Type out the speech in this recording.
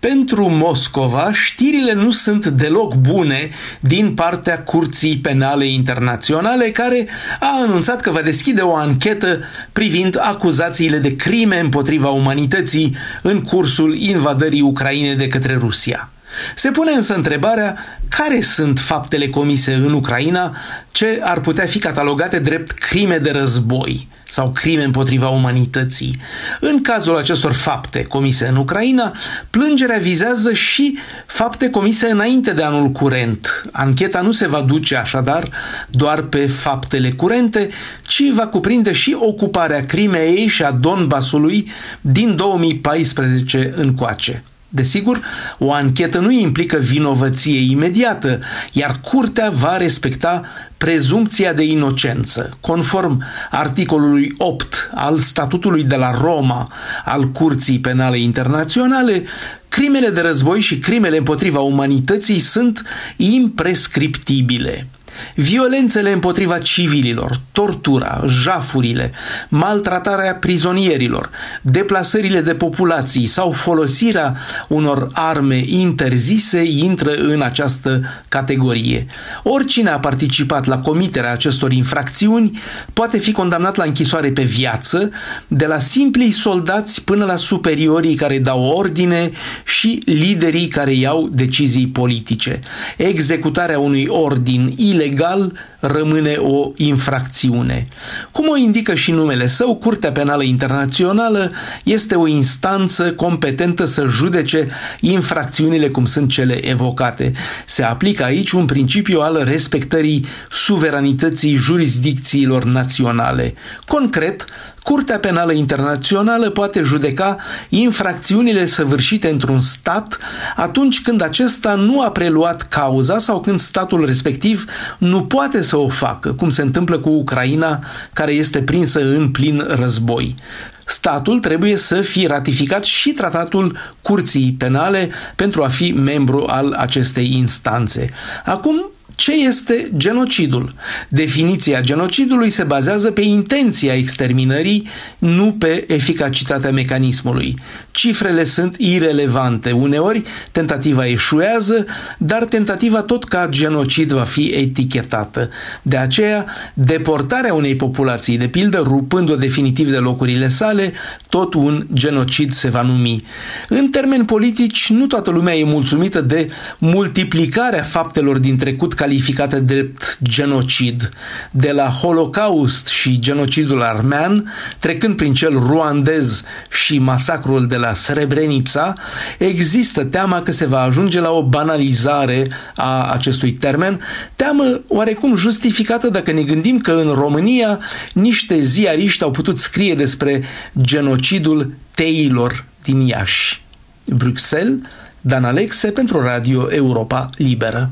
Pentru Moscova, știrile nu sunt deloc bune din partea Curții Penale Internaționale, care a anunțat că va deschide o anchetă privind acuzațiile de crime împotriva umanității în cursul invadării Ucrainei de către Rusia. Se pune însă întrebarea care sunt faptele comise în Ucraina ce ar putea fi catalogate drept crime de război sau crime împotriva umanității. În cazul acestor fapte comise în Ucraina, plângerea vizează și fapte comise înainte de anul curent. Ancheta nu se va duce așadar doar pe faptele curente, ci va cuprinde și ocuparea Crimeei și a Donbasului din 2014 încoace. Desigur, o anchetă nu implică vinovăție imediată, iar curtea va respecta prezumția de inocență. Conform articolului 8 al statutului de la Roma al Curții Penale Internaționale, crimele de război și crimele împotriva umanității sunt imprescriptibile. Violențele împotriva civililor, tortura, jafurile, maltratarea prizonierilor, deplasările de populații sau folosirea unor arme interzise intră în această categorie. Oricine a participat la comiterea acestor infracțiuni poate fi condamnat la închisoare pe viață, de la simplii soldați până la superiorii care dau ordine și liderii care iau decizii politice. Executarea unui ordin ilegal ilegal rămâne o infracțiune. Cum o indică și numele său, Curtea Penală Internațională este o instanță competentă să judece infracțiunile cum sunt cele evocate. Se aplică aici un principiu al respectării suveranității jurisdicțiilor naționale. Concret, Curtea Penală Internațională poate judeca infracțiunile săvârșite într-un stat atunci când acesta nu a preluat cauza sau când statul respectiv nu poate să o facă, cum se întâmplă cu Ucraina, care este prinsă în plin război statul trebuie să fie ratificat și tratatul Curții Penale pentru a fi membru al acestei instanțe. Acum, ce este genocidul? Definiția genocidului se bazează pe intenția exterminării, nu pe eficacitatea mecanismului. Cifrele sunt irelevante. Uneori tentativa eșuează, dar tentativa tot ca genocid va fi etichetată. De aceea, deportarea unei populații, de pildă rupând-o definitiv de locurile sale, tot un genocid se va numi. În termeni politici, nu toată lumea e mulțumită de multiplicarea faptelor din trecut ca calificate drept genocid, de la Holocaust și genocidul armean, trecând prin cel ruandez și masacrul de la Srebrenica, există teama că se va ajunge la o banalizare a acestui termen, teamă oarecum justificată dacă ne gândim că în România niște ziariști au putut scrie despre genocidul teilor din Iași. Bruxelles, Dan Alexe pentru Radio Europa Liberă.